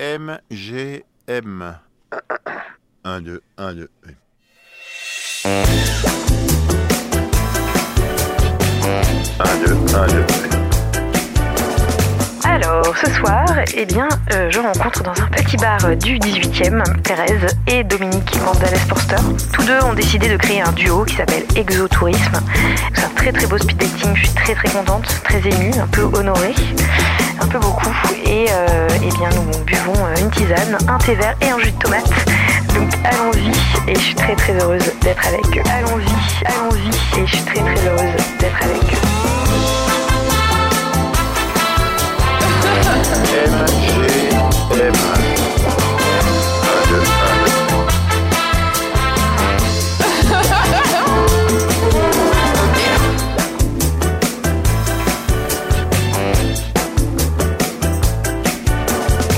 M, G, M. 1, 2, 1, 2. 1, 2, 1, 2. Alors, ce soir, eh bien, euh, je rencontre dans un petit bar du 18e Thérèse et Dominique Gonzalez Forster. Tous deux ont décidé de créer un duo qui s'appelle Exotourisme. C'est un très très beau speed dating, je suis très très contente, très émue, un peu honorée, un peu beaucoup. Et euh, eh bien, nous buvons euh, une tisane, un thé vert et un jus de tomate. Donc allons-y, et je suis très très heureuse d'être avec eux. Allons-y, allons-y, et je suis très très heureuse d'être avec eux.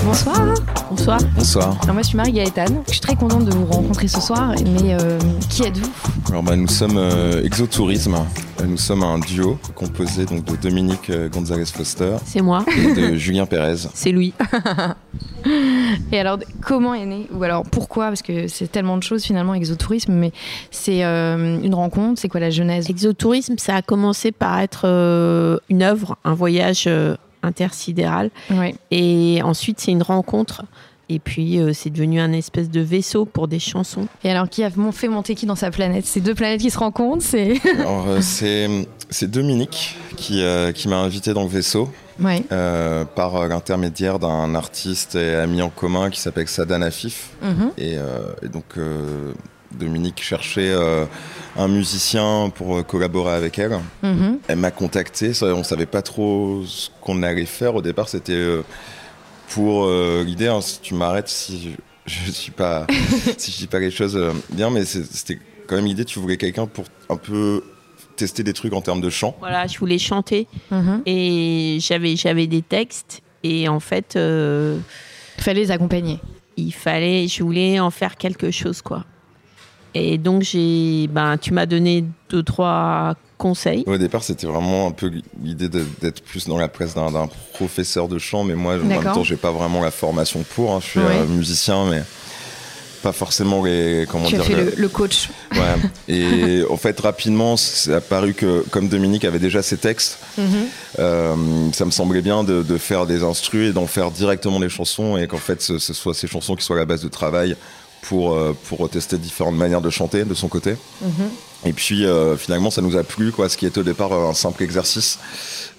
Bonsoir. Bonsoir. Bonsoir. Alors moi je suis Marie Gaëtane. Je suis très contente de vous rencontrer ce soir. Mais euh, qui êtes-vous? Alors bah, nous sommes euh, Exotourisme. Euh, Nous sommes un duo composé donc de Dominique euh, Gonzalez Foster C'est moi. et de Julien Pérez. C'est lui. Et alors comment est né Ou alors pourquoi? Parce que c'est tellement de choses finalement exotourisme. Mais c'est euh, une rencontre. C'est quoi la genèse? Exotourisme, ça a commencé par être euh, une œuvre, un voyage euh, intersidéral. Oui. Et ensuite, c'est une rencontre. Et puis, euh, c'est devenu un espèce de vaisseau pour des chansons. Et alors qui a fait monter qui dans sa planète? C'est deux planètes qui se rencontrent. C'est euh, c'est c'est Dominique qui, euh, qui m'a invité dans le vaisseau ouais. euh, par l'intermédiaire d'un artiste et ami en commun qui s'appelle Sadan Afif. Mhm. Et, euh, et donc euh, Dominique cherchait euh, un musicien pour collaborer avec elle. Mhm. Elle m'a contacté, on savait pas trop ce qu'on allait faire. Au départ, c'était euh, pour euh, l'idée, hein, si tu m'arrêtes si je, je suis pas, si je dis pas les choses euh, bien, mais c'était quand même l'idée, tu voulais quelqu'un pour un peu tester des trucs en termes de chant. Voilà, je voulais chanter. Mhm. Et j'avais, j'avais des textes. Et en fait, euh, Fallait les accompagner. il fallait, je voulais en faire quelque chose, quoi. Et donc, j'ai, ben, tu m'as donné deux, trois conseils. Au départ, c'était vraiment un peu l'idée d'être plus dans la place d'un professeur de chant, mais moi, en même temps, j'ai pas vraiment la formation pour. hein. Je suis Ouais. euh, musicien, mais pas forcément les comment Tu as dire fait le- coach. Ouais. Et en fait, rapidement, c'est apparu que comme Dominique avait déjà ses textes, Mhm. euh, ça me semblait bien de, de faire des instrus et d'en faire directement des chansons et qu'en fait, ce, ce soit ces chansons qui soient la base de travail pour, euh, pour tester différentes manières de chanter de son côté. Mhm. Et puis euh, finalement, ça nous a plu, quoi. Ce qui était au départ un simple exercice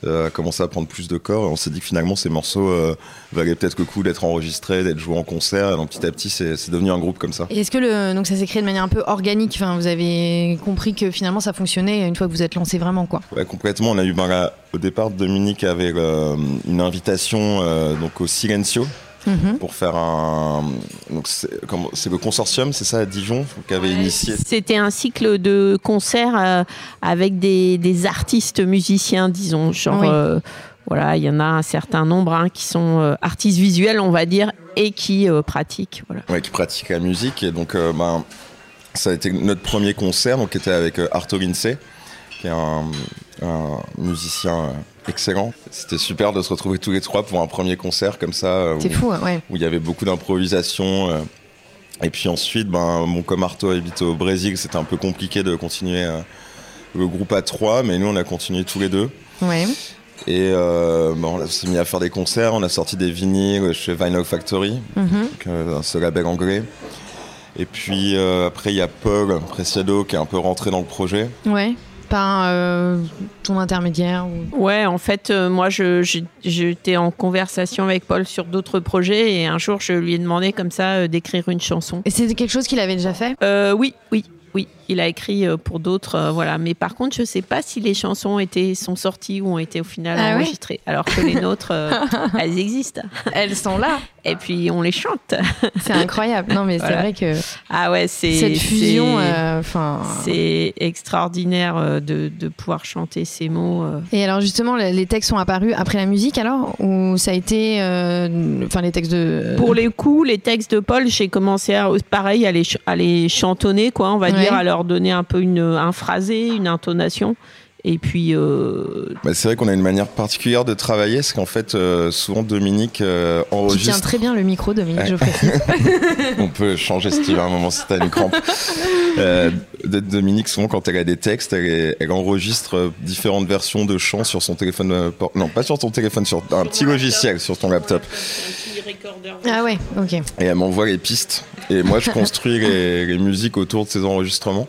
euh, a commencé à prendre plus de corps. Et on s'est dit que finalement, ces morceaux euh, valaient peut-être le coup d'être enregistrés, d'être joués en concert. Et donc petit à petit, c'est devenu un groupe comme ça. Et est-ce que le, donc ça s'est créé de manière un peu organique? Enfin, vous avez compris que finalement ça fonctionnait une fois que vous êtes lancé vraiment, quoi. Ouais, complètement. On a eu ben, là, au départ Dominique avait euh, une invitation euh, donc au Silencio Mhm. pour faire un donc c'est le consortium, c'est ça à Dijon qui avait initié? C'était un cycle de concerts euh, avec des, des artistes musiciens, disons. Genre, Oui. euh, voilà, il y en a un certain nombre hein, qui sont euh, artistes visuels, on va dire, et qui euh, pratiquent. Voilà. Ouais, qui pratique la musique et donc euh, ben ça a été notre premier concert donc qui était avec euh, Arto Lindsay qui est un, un musicien euh, excellent. C'était super de se retrouver tous les trois pour un premier concert comme ça euh, C'est où- fou, ouais. où il y avait beaucoup d'improvisation. euh, et puis ensuite, ben, mon comme Arto habite au Brésil, c'était un peu compliqué de continuer le groupe à trois, mais nous on a continué tous les deux. Ouais. Et euh, ben, on s'est mis à faire des concerts, on a sorti des vinyles chez Vinyl Factory, donc, euh, ce label anglais. Et puis euh, après, il y a Paul Preciado qui est un peu rentré dans le projet. Ouais. Par euh, ton intermédiaire ou... Ouais, en fait, euh, moi, j'étais en conversation avec Paul sur d'autres projets et un jour, je lui ai demandé comme ça euh, d'écrire une chanson. Et c'était quelque chose qu'il avait déjà fait? Euh, oui, oui, oui. Il a écrit euh, pour d'autres, euh, voilà. Mais par contre, je sais pas si les chansons étaient, sont sorties ou ont été au final Ah enregistrées. Alors que les nôtres, euh, elles existent. Elles sont là. Et puis, on les chante. C'est incroyable. Non, mais c'est vrai que Ah ouais, c'est. cette fusion, c'est- euh, enfin. C'est extraordinaire de, de pouvoir chanter ces mots. Et alors justement, les textes sont apparus après la musique alors? Ou ça a été... euh, Enfin, les textes de... Pour les coups, les textes de Paul, j'ai commencé à, pareil à les, à les chantonner, quoi, on va Ouais. dire, à leur donner un peu une, un phrasé, une intonation. Et puis. Euh... Bah, c'est vrai qu'on a une manière particulière de travailler, c'est qu'en fait, euh, souvent Dominique euh, enregistre. Tu tiens très bien le micro, Dominique, je précise. On peut changer ce qu'il à un moment si t'as une crampe. Euh, Dominique, souvent, quand elle a des textes, elle, elle, enregistre différentes versions de chants sur son téléphone. non, pas sur ton téléphone, sur un petit logiciel sur ton laptop. Ah ouais, ok. Et elle m'envoie les pistes. Et moi, je construis les, les musiques autour de ces enregistrements.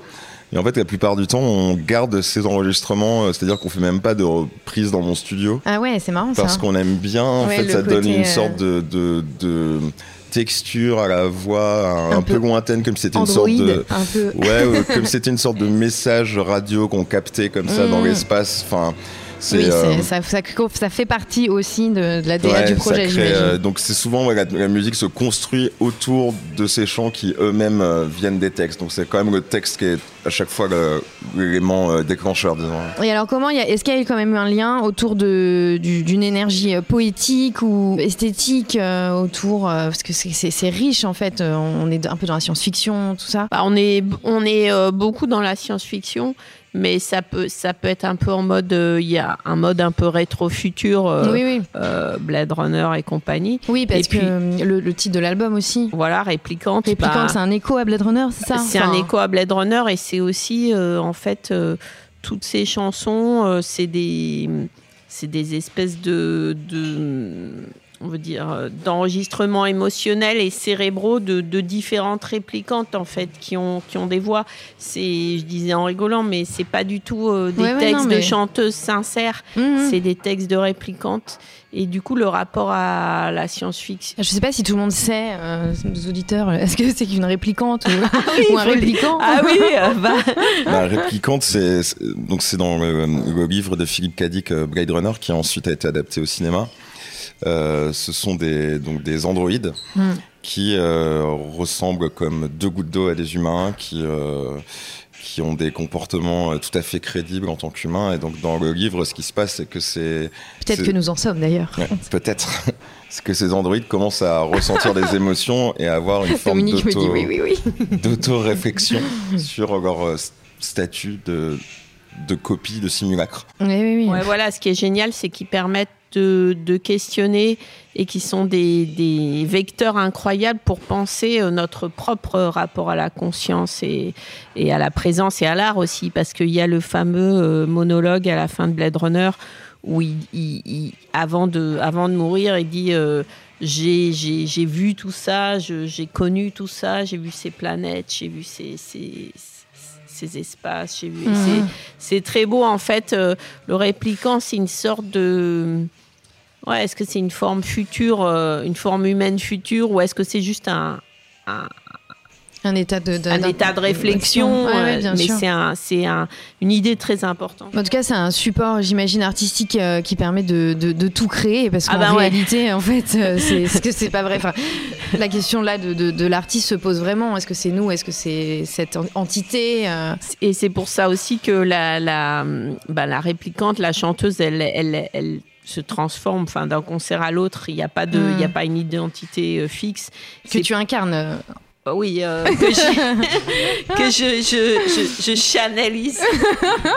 Et en fait, la plupart du temps, on garde ces enregistrements, euh, c'est-à-dire qu'on fait même pas de reprise dans mon studio. Ah ouais, c'est marrant Parce qu'on aime bien, en fait, ça donne une euh, sorte de, de, de, texture à la voix un, peu, lointaine, comme si c'était une sorte de. Un peu. Ouais, comme c'était une sorte de message radio qu'on captait comme ça dans mmh. l'espace. Enfin oui, euh, ça, ça, ça, fait partie aussi de, de la du projet, j'imagine. Euh, donc c'est souvent la, la, musique se construit autour de ces chants qui eux-mêmes euh, viennent des textes. Donc c'est quand même le texte qui est à chaque fois l'élément déclencheur, disons. Et alors comment, est-ce qu'il y a quand même eu un lien autour d'une énergie poétique ou esthétique autour, parce que c'est riche en fait, on est un peu dans la science-fiction, tout ça. Bah, on est, on est beaucoup dans la science-fiction mais ça peut, ça peut être un peu en mode, euh, il y a un mode un peu rétro-futur, euh, euh, Blade Runner et compagnie. Oui, parce que le, titre de l'album aussi. Voilà, Réplicante. Réplicante, bah, c'est un écho à Blade Runner, c'est ça C'est un écho à Blade Runner et c'est aussi, en fait, toutes ces chansons, c'est des, c'est des espèces de, de on veut dire, euh, d'enregistrements émotionnels et cérébraux de, différentes réplicantes, en fait, qui ont, qui ont des voix. C'est, je disais en rigolant, mais c'est pas du tout euh, des textes de chanteuses sincères, mmh, mmh. c'est des textes de réplicantes. Et du coup, le rapport à la science-fiction. Je sais pas si tout le monde sait, euh, nos auditeurs, est-ce que c'est qu'une réplicante ou, ah un réplicant Ah oui bah. La réplicante, c'est, donc c'est dans le, le, livre de Philippe Cadic, Blade Runner, qui ensuite a été adapté au cinéma. Euh, ce sont des, donc des androïdes hmm. qui euh, ressemblent comme deux gouttes d'eau à des humains, qui, euh, qui ont des comportements tout à fait crédibles en tant qu'humains. Et donc dans le livre, ce qui se passe, c'est que c'est... Peut-être que nous en sommes d'ailleurs. peut-être. c'est que ces androïdes commencent à ressentir des émotions et à avoir une forme d'auto-réflexion sur leur statut de, de copie, de simulacre. Oui, oui, oui. Ouais, voilà, ce qui est génial, c'est qu'ils permettent de, questionner et qui sont des, vecteurs incroyables pour penser euh, notre propre rapport à la conscience et, à la présence et à l'art aussi, parce qu'il y a le fameux euh, monologue à la fin de Blade Runner où avant, de, mourir, il dit euh, j'ai vu tout ça, j'ai connu tout ça, j'ai vu ces planètes, j'ai vu ces, j'ai vu. Mhm. C'est très beau en fait. le répliquant, c'est une sorte de Ouais, est-ce que c'est une forme future, euh, une forme humaine future, ou est-ce que c'est juste un, un, état de, un état de réflexion, mais c'est un, un, une idée très importante. En tout cas, c'est un support, j'imagine, artistique euh, qui permet de, de, tout créer, parce ah qu'en bah réalité, en fait, euh, c'est ce que c'est pas vrai. Enfin, la question là de, de, l'artiste se pose vraiment. Est-ce que c'est nous? Est-ce que c'est cette entité Et c'est pour ça aussi que la, la, bah, la réplicante, la chanteuse, elle, elle, elle se transforme enfin d'un concert à l'autre il n'y a pas de il y a hmm. pas une identité euh, fixe que tu incarnes euh. Oui euh, que, je, que je, je,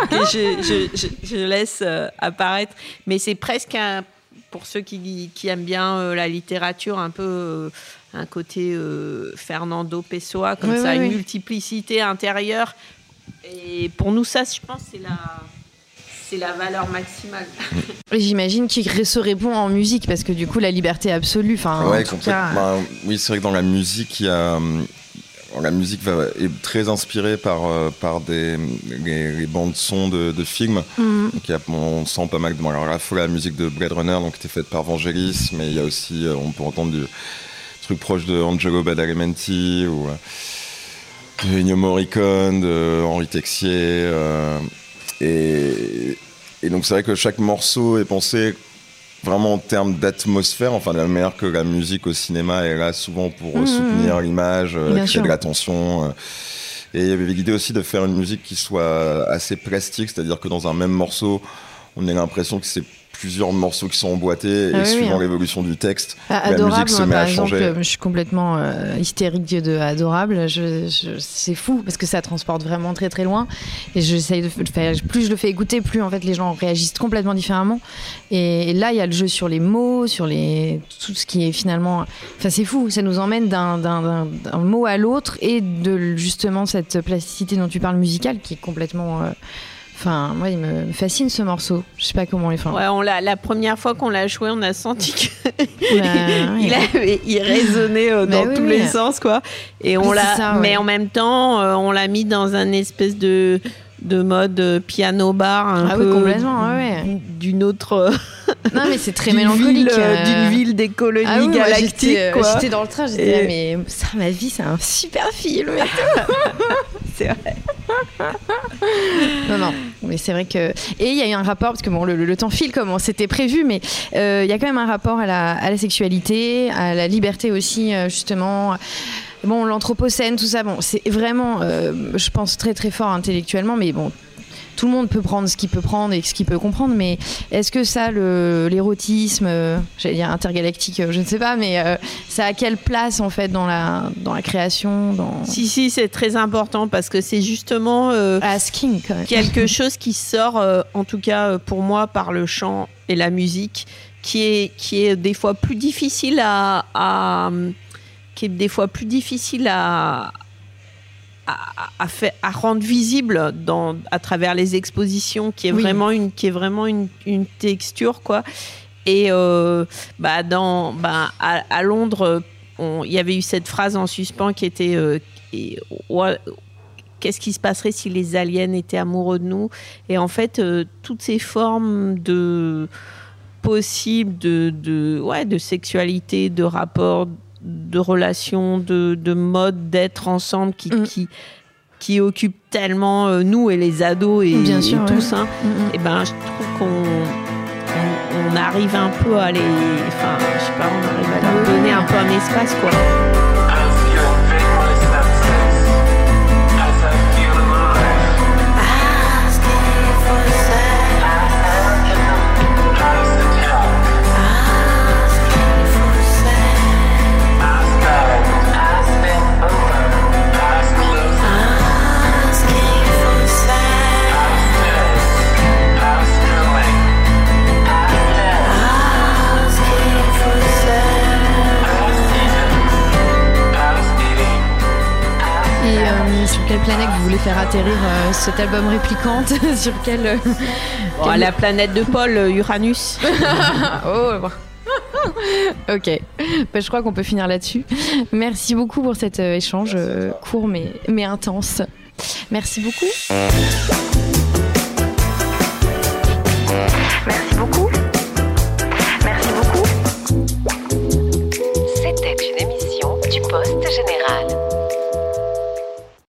que je, laisse apparaître. Mais c'est presque un, pour ceux qui, qui aiment bien la littérature un peu un côté Fernando Pessoa comme ça une multiplicité intérieure. Et pour nous ça je pense c'est la c'est la valeur maximale. J'imagine qu'il se répond en musique parce que du coup la liberté absolue. Enfin, ouais, bah, oui, c'est vrai que dans la musique, il y a euh, la musique est très inspirée par, euh, par des, les, bandes son de, de films. Mhm. Donc, on sent pas mal de. alors, à la fois la musique de Blade Runner, donc, qui était faite par Vangelis, mais il y a aussi, euh, on peut entendre du truc proche de Angelo Badalamenti ou de Ennio Morricone, de Henri Texier. Et, donc c'est vrai que chaque morceau est pensé vraiment en termes d'atmosphère, enfin de la manière que la musique au cinéma est là souvent pour mmh, soutenir mmh. l'image, euh, créer de l'attention. Euh. Et il y avait l'idée aussi de faire une musique qui soit assez plastique, c'est-à-dire que dans un même morceau, on ait l'impression que c'est plusieurs morceaux qui sont emboîtés et Ah oui, suivant oui, hein. l'évolution du texte, Ah, la adorable, musique se moi, met par à exemple, changer. je suis complètement euh, hystérique de adorable. Je, je- c'est fou parce que ça transporte vraiment très très loin. Et j'essaye de faire. Plus je le fais écouter, plus en fait les gens réagissent complètement différemment. Et, et là, il y a le jeu sur les mots, sur les tout ce qui est finalement. Enfin, c'est fou. Ça nous emmène d'un, d'un- d'un- d'un mot à l'autre et de justement cette plasticité dont tu parles musicale qui est complètement. euh, Enfin, moi, il me fascine ce morceau. Je sais pas comment les faire. Ouais, on l'a, la première fois qu'on l'a joué, on a senti qu'il oui. avait, il résonnait euh, dans oui, tous oui. les sens, quoi. Et on l'a, c'est ça, ouais. mais en même temps, euh, on l'a mis dans un espèce de de mode euh, piano bar un Ah oui, complètement, ouais, ouais. d'une autre Non, mais c'est très mélancolique. euh, d'une ville des colonies Ah oui, galactiques j'étais, dans le train, j'étais Et- là, mais ça, ma vie, c'est un super film. C'est vrai. non, non, mais c'est vrai que. Et il y a eu un rapport, parce que bon, le, temps file comme on s'était prévu, mais euh, il y a quand même un rapport à la, à la sexualité, à la liberté aussi, euh, justement. Bon, l'anthropocène, tout ça, bon, c'est vraiment, euh, je pense, très très fort intellectuellement, mais bon. Tout le monde peut prendre ce qu'il peut prendre et ce qu'il peut comprendre, mais est-ce que ça, l'érotisme, euh, j'allais dire intergalactique, euh, je ne sais pas, mais euh, ça a quelle place en fait dans la, dans la création, dans Si si, c'est très important parce que c'est justement euh, asking quand même. quelque chose qui sort, en tout cas pour moi, par le chant et la musique, qui est, qui est des fois plus difficile à, à- qui est des fois plus difficile à à, à à rendre visible dans, à travers les expositions, qui est Oui. vraiment une, qui est vraiment une, une texture quoi. Et euh, bah dans, bah à, à Londres, on- il y avait eu cette phrase en suspens qui était euh, ouais, qu'est-ce qui se passerait si les aliens étaient amoureux de nous? Et en fait, euh, toutes ces formes de possibles de, de, ouais, de sexualité, de rapport, de relations, de, de mode d'être ensemble qui, Mm. qui, qui occupent tellement euh, nous et les ados et, Bien et sûr, ouais. tous. hein. Mm, mm. Et ben, je trouve qu'on on, on arrive un peu à les, enfin, je sais pas, on arrive à leur Oui. donner un peu un espace, quoi. Faire atterrir euh, cet album réplicante Sur quelle euh, Bon, à la planète de Paul, euh, Uranus. Oh bon. Ok, Bah, je crois qu'on peut finir là-dessus. Merci beaucoup pour cet échange court mais, mais intense. Merci beaucoup.